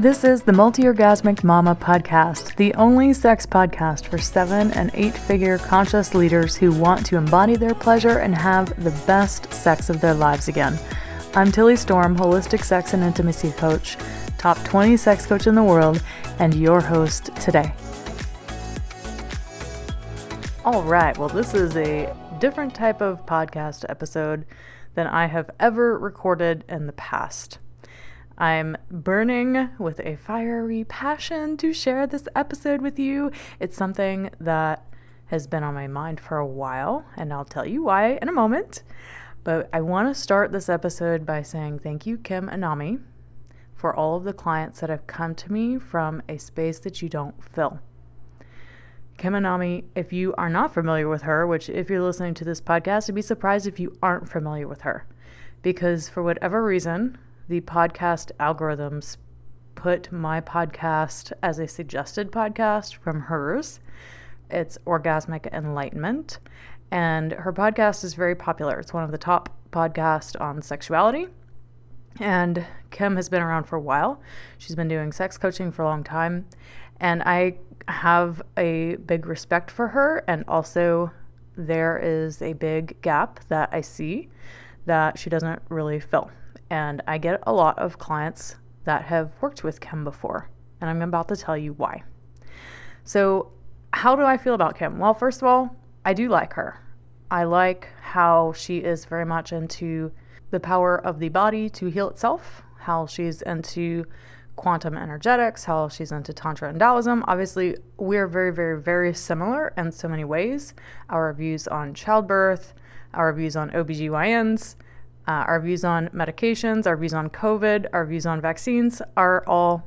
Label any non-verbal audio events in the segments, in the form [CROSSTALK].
This is the Multi Orgasmic Mama podcast, the only sex podcast for seven and eight figure conscious leaders who want to embody their pleasure and have the best sex of their lives again. I'm Tilly Storm, holistic sex and intimacy coach, top 20 sex coach in the world, and your host today. All right, well, this is a different type of podcast episode than I have ever recorded in the past. I'm burning with a fiery passion to share this episode with you. It's something that has been on my mind for a while, and I'll tell you why in a moment. But I want to start this episode by saying thank you, Kim Anami, for all of the clients that have come to me from a space that you don't fill. Kim Anami, if you are not familiar with her, which if you're listening to this podcast, I'd be surprised if you aren't familiar with her. Because for whatever reason, the podcast algorithms put my podcast as a suggested podcast from hers. It's Orgasmic Enlightenment. And her podcast is very popular. It's one of the top podcasts on sexuality. And Kim has been around for a while. She's been doing sex coaching for a long time. And I have a big respect for her. And also, there is a big gap that I see that she doesn't really fill. And I get a lot of clients that have worked with Kim before, and I'm about to tell you why. So, how do I feel about Kim? Well, first of all, I do like her. I like how she is very much into the power of the body to heal itself, how she's into quantum energetics, how she's into Tantra and Taoism. Obviously, we're very, very, very similar in so many ways. Our views on childbirth, our views on OBGYNs, uh, our views on medications, our views on COVID, our views on vaccines are all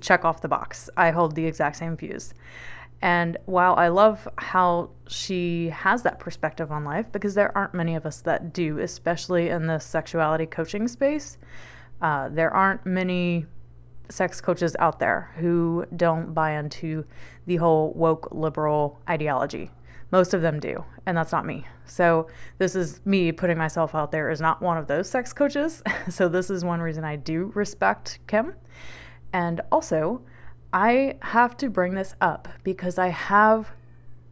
check off the box. I hold the exact same views. And while I love how she has that perspective on life, because there aren't many of us that do, especially in the sexuality coaching space, uh, there aren't many sex coaches out there who don't buy into the whole woke liberal ideology. Most of them do, and that's not me. So, this is me putting myself out there as not one of those sex coaches. [LAUGHS] so, this is one reason I do respect Kim. And also, I have to bring this up because I have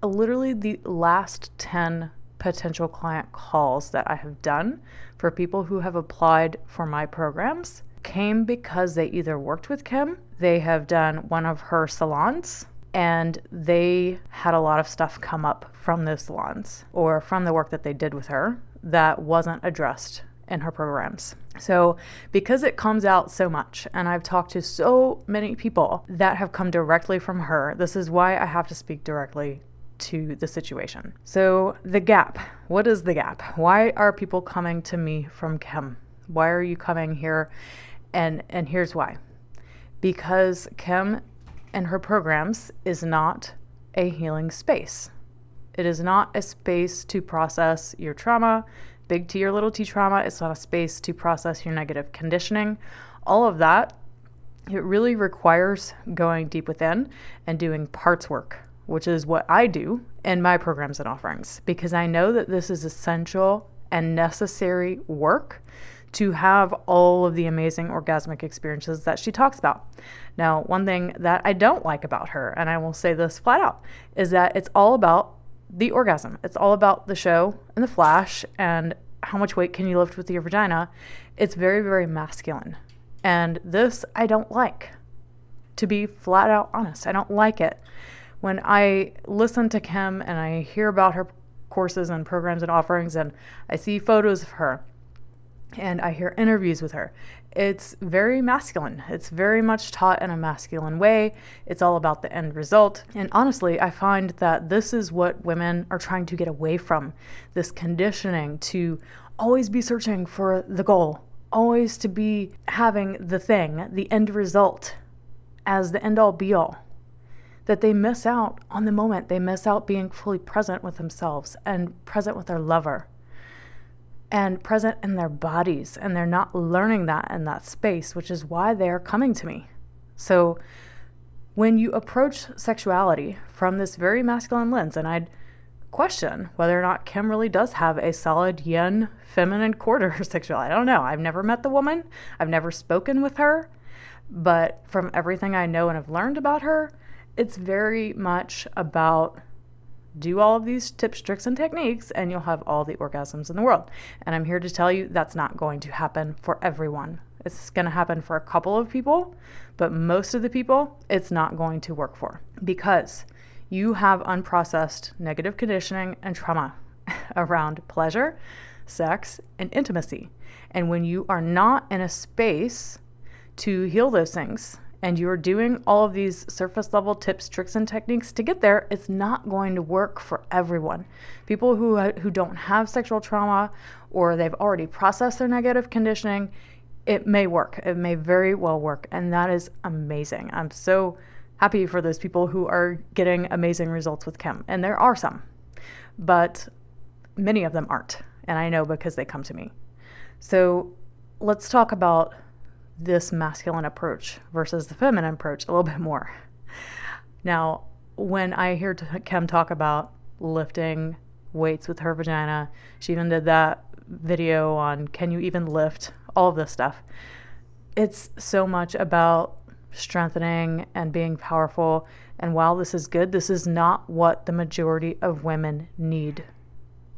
literally the last 10 potential client calls that I have done for people who have applied for my programs came because they either worked with Kim, they have done one of her salons, and they had a lot of stuff come up from those salons or from the work that they did with her that wasn't addressed in her programs. So, because it comes out so much, and I've talked to so many people that have come directly from her, this is why I have to speak directly to the situation. So, the gap. What is the gap? Why are people coming to me from Kim? Why are you coming here? And and here's why. Because Kim and her programs is not a healing space. It is not a space to process your trauma, big T or little t trauma. It's not a space to process your negative conditioning. All of that, it really requires going deep within and doing parts work, which is what I do in my programs and offerings, because I know that this is essential and necessary work to have all of the amazing orgasmic experiences that she talks about. Now, one thing that I don't like about her, and I will say this flat out, is that it's all about the orgasm. It's all about the show and the flash and how much weight can you lift with your vagina. It's very, very masculine. And this I don't like. To be flat out honest, I don't like it. When I listen to Kim and I hear about her courses and programs and offerings and I see photos of her, and I hear interviews with her. It's very masculine. It's very much taught in a masculine way. It's all about the end result. And honestly, I find that this is what women are trying to get away from this conditioning to always be searching for the goal, always to be having the thing, the end result, as the end all be all. That they miss out on the moment. They miss out being fully present with themselves and present with their lover and present in their bodies. And they're not learning that in that space, which is why they're coming to me. So when you approach sexuality from this very masculine lens, and I'd question whether or not Kim really does have a solid yin feminine quarter [LAUGHS] sexuality. I don't know. I've never met the woman, I've never spoken with her. But from everything I know and have learned about her, it's very much about do all of these tips, tricks, and techniques, and you'll have all the orgasms in the world. And I'm here to tell you that's not going to happen for everyone. It's going to happen for a couple of people, but most of the people, it's not going to work for because you have unprocessed negative conditioning and trauma [LAUGHS] around pleasure, sex, and intimacy. And when you are not in a space to heal those things and you're doing all of these surface level tips, tricks, and techniques to get there, it's not going to work for everyone. People who, who don't have sexual trauma or they've already processed their negative conditioning, it may work. It may very well work. And that is amazing. I'm so happy for those people who are getting amazing results with Kim. And there are some, but many of them aren't. And I know because they come to me. So let's talk about this masculine approach versus the feminine approach a little bit more. Now, when I hear Kim talk about lifting weights with her vagina, she even did that video on can you even lift, all of this stuff. It's so much about strengthening and being powerful. And while this is good, this is not what the majority of women need.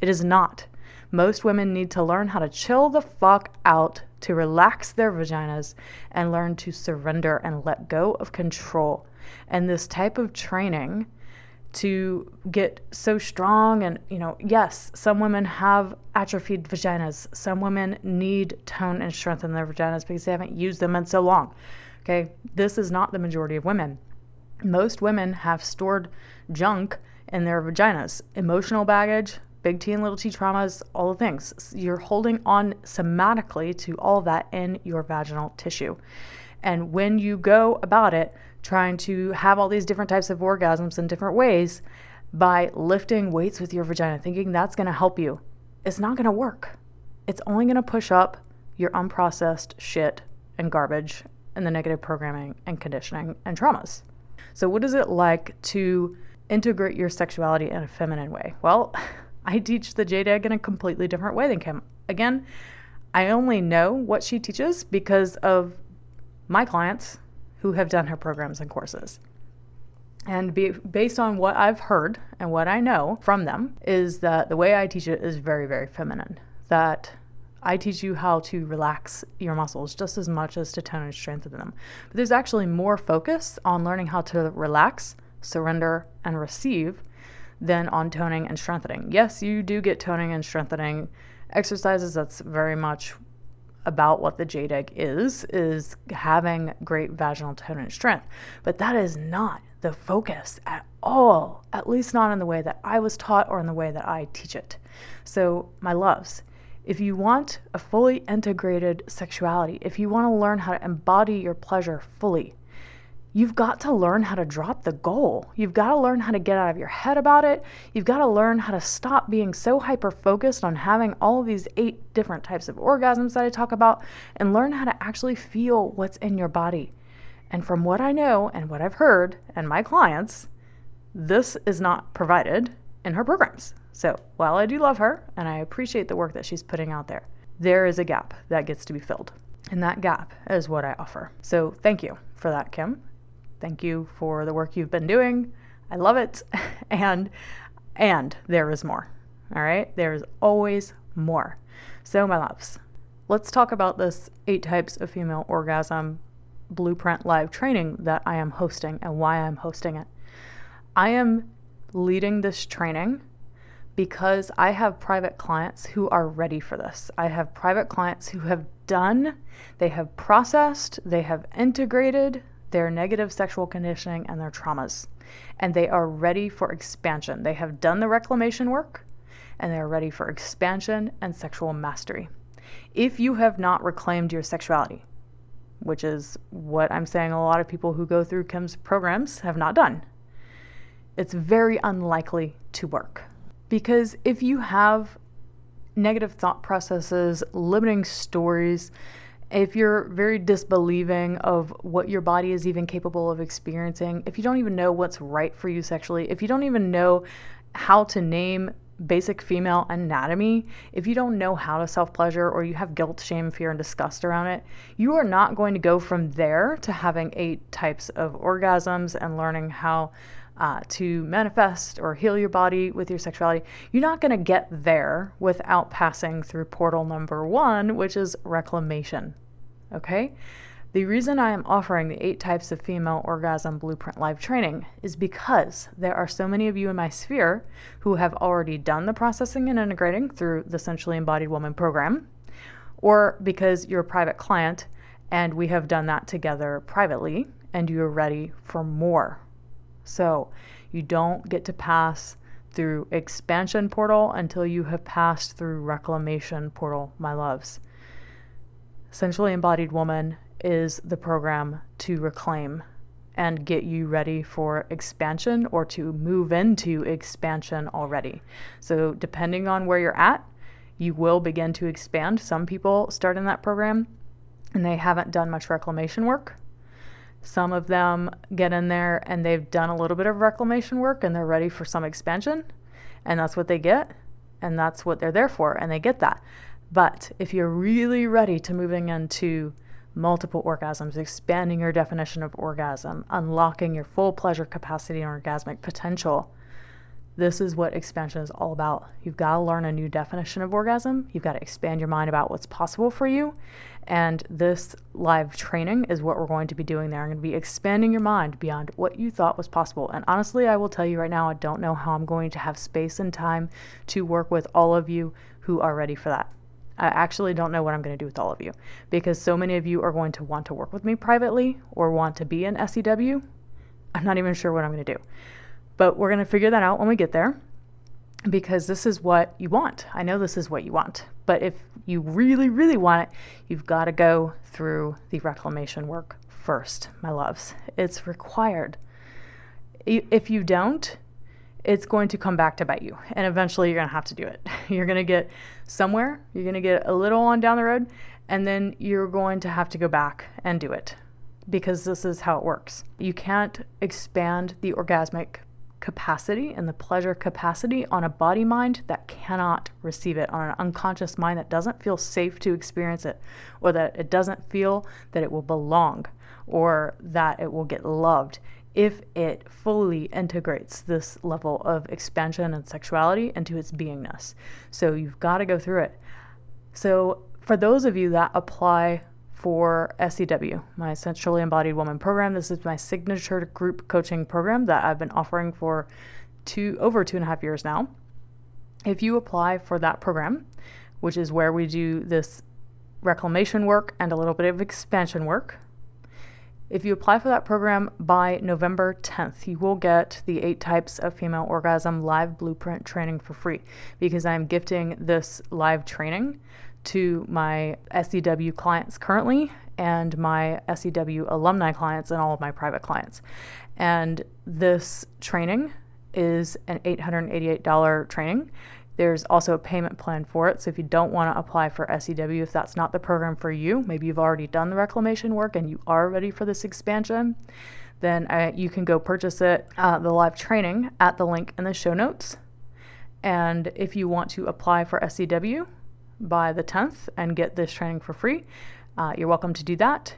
It is not. Most women need to learn how to chill the fuck out, to relax their vaginas, and learn to surrender and let go of control. And this type of training to get so strong and you know yes some women have atrophied vaginas. Some women need tone and strength in their vaginas because they haven't used them in so long. Okay this is not the majority of women. Most women have stored junk in their vaginas. Emotional baggage big T and little t traumas, all the things. You're holding on somatically to all of that in your vaginal tissue. And when you go about it, trying to have all these different types of orgasms in different ways by lifting weights with your vagina, thinking that's going to help you, it's not going to work. It's only going to push up your unprocessed shit and garbage and the negative programming and conditioning and traumas. So, what is it like to integrate your sexuality in a feminine way? Well, [LAUGHS] I teach the egg in a completely different way than Kim. Again, I only know what she teaches because of my clients who have done her programs and courses. And be, based on what I've heard and what I know from them, is that the way I teach it is very, very feminine. That I teach you how to relax your muscles just as much as to tone and strengthen them. But there's actually more focus on learning how to relax, surrender, and receive than on toning and strengthening. Yes, you do get toning and strengthening exercises. That's very much about what the jade egg is is having great vaginal tone and strength. But that is not the focus at all, at least not in the way that I was taught or in the way that I teach it. So, my loves, if you want a fully integrated sexuality, if you want to learn how to embody your pleasure fully, You've got to learn how to drop the goal. You've got to learn how to get out of your head about it. You've got to learn how to stop being so hyper focused on having all these eight different types of orgasms that I talk about and learn how to actually feel what's in your body. And from what I know and what I've heard and my clients, this is not provided in her programs. So while I do love her and I appreciate the work that she's putting out there, there is a gap that gets to be filled. And that gap is what I offer. So thank you for that, Kim. Thank you for the work you've been doing. I love it. [LAUGHS] And and there is more. All right? There is always more. So my loves, let's talk about this 8 types of female orgasm blueprint live training that I am hosting and why I'm hosting it. I am leading this training because I have private clients who are ready for this. I have private clients who have done, they have processed, they have integrated, their negative sexual conditioning, and their traumas. And they are ready for expansion. They have done the reclamation work and they are ready for expansion and sexual mastery. If you have not reclaimed your sexuality, which is what I'm saying a lot of people who go through Kim's programs have not done, it's very unlikely to work. Because if you have negative thought processes, limiting stories, if you're very disbelieving of what your body is even capable of experiencing, if you don't even know what's right for you sexually, if you don't even know how to name basic female anatomy, if you don't know how to self pleasure or you have guilt, shame, fear, and disgust around it, you are not going to go from there to having eight types of orgasms and learning how uh, to manifest or heal your body with your sexuality. You're not going to get there without passing through portal number one, which is reclamation. Okay? The reason I am offering the eight types of female orgasm blueprint live training is because there are so many of you in my sphere who have already done the processing and integrating through the Sensually Embodied Woman program, or because you're a private client and we have done that together privately and you're ready for more. So you don't get to pass through expansion portal until you have passed through reclamation portal, my loves. Sensually Embodied Woman is the program to reclaim and get you ready for expansion or to move into expansion already. So, depending on where you're at, you will begin to expand. Some people start in that program and they haven't done much reclamation work. Some of them get in there and they've done a little bit of reclamation work and they're ready for some expansion. And that's what they get. And that's what they're there for. And they get that. But if you're really ready to moving into multiple orgasms, expanding your definition of orgasm, unlocking your full pleasure capacity and orgasmic potential. This is what expansion is all about. You've got to learn a new definition of orgasm. You've got to expand your mind about what's possible for you. And this live training is what we're going to be doing there. I'm going to be expanding your mind beyond what you thought was possible. And honestly, I will tell you right now, I don't know how I'm going to have space and time to work with all of you who are ready for that. I actually don't know what I'm going to do with all of you because so many of you are going to want to work with me privately or want to be an SEW. I'm not even sure what I'm going to do. But we're going to figure that out when we get there because this is what you want. I know this is what you want. But if you really, really want it, you've got to go through the reclamation work first, my loves. It's required. If you don't, it's going to come back to bite you. And eventually you're going to have to do it. [LAUGHS] You're going to get somewhere, you're going to get a little on down the road, and then you're going to have to go back and do it because this is how it works. You can't expand the orgasmic capacity and the pleasure capacity on a body mind that cannot receive it, on an unconscious mind that doesn't feel safe to experience it, or that it doesn't feel that it will belong, or that it will get loved if it fully integrates this level of expansion and sexuality into its beingness. So you've got to go through it. So for those of you that apply for SEW, my Sensually Embodied Woman program, this is my signature group coaching program that I've been offering for two over two and a half years now. If you apply for that program, which is where we do this reclamation work and a little bit of expansion work, if you apply for that program by November 10th, you will get the eight types of female orgasm live blueprint training for free because I'm gifting this live training to my SEW clients currently and my SEW alumni clients and all of my private clients. And this training is an $888 training. There's also a payment plan for it. So if you don't want to apply for SEW, if that's not the program for you, maybe you've already done the reclamation work and you are ready for this expansion, then uh, you can go purchase it, uh, the live training, at the link in the show notes. And if you want to apply for SEW by the 10th and get this training for free, uh, you're welcome to do that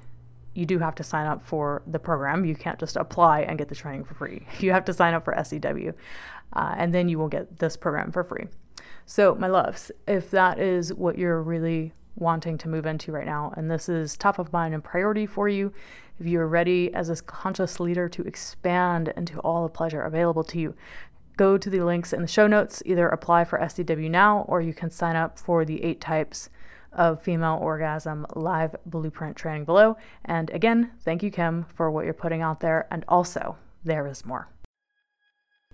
you do have to sign up for the program. You can't just apply and get the training for free. [LAUGHS] You have to sign up for SEW, uh, and then you will get this program for free. So, my loves, if that is what you're really wanting to move into right now, and this is top of mind and priority for you, if you're ready as a conscious leader to expand into all the pleasure available to you, go to the links in the show notes. Either apply for SEW now, or you can sign up for the eight types of female orgasm live blueprint training below. And again, thank you, Kim, for what you're putting out there. And also, there is more.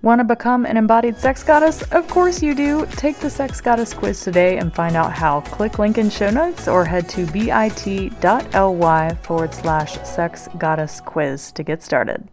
Want to become an embodied sex goddess? Of course you do. Take the Sex Goddess quiz today and find out how. Click link in show notes or head to bit.ly forward slash sex goddess quiz to get started.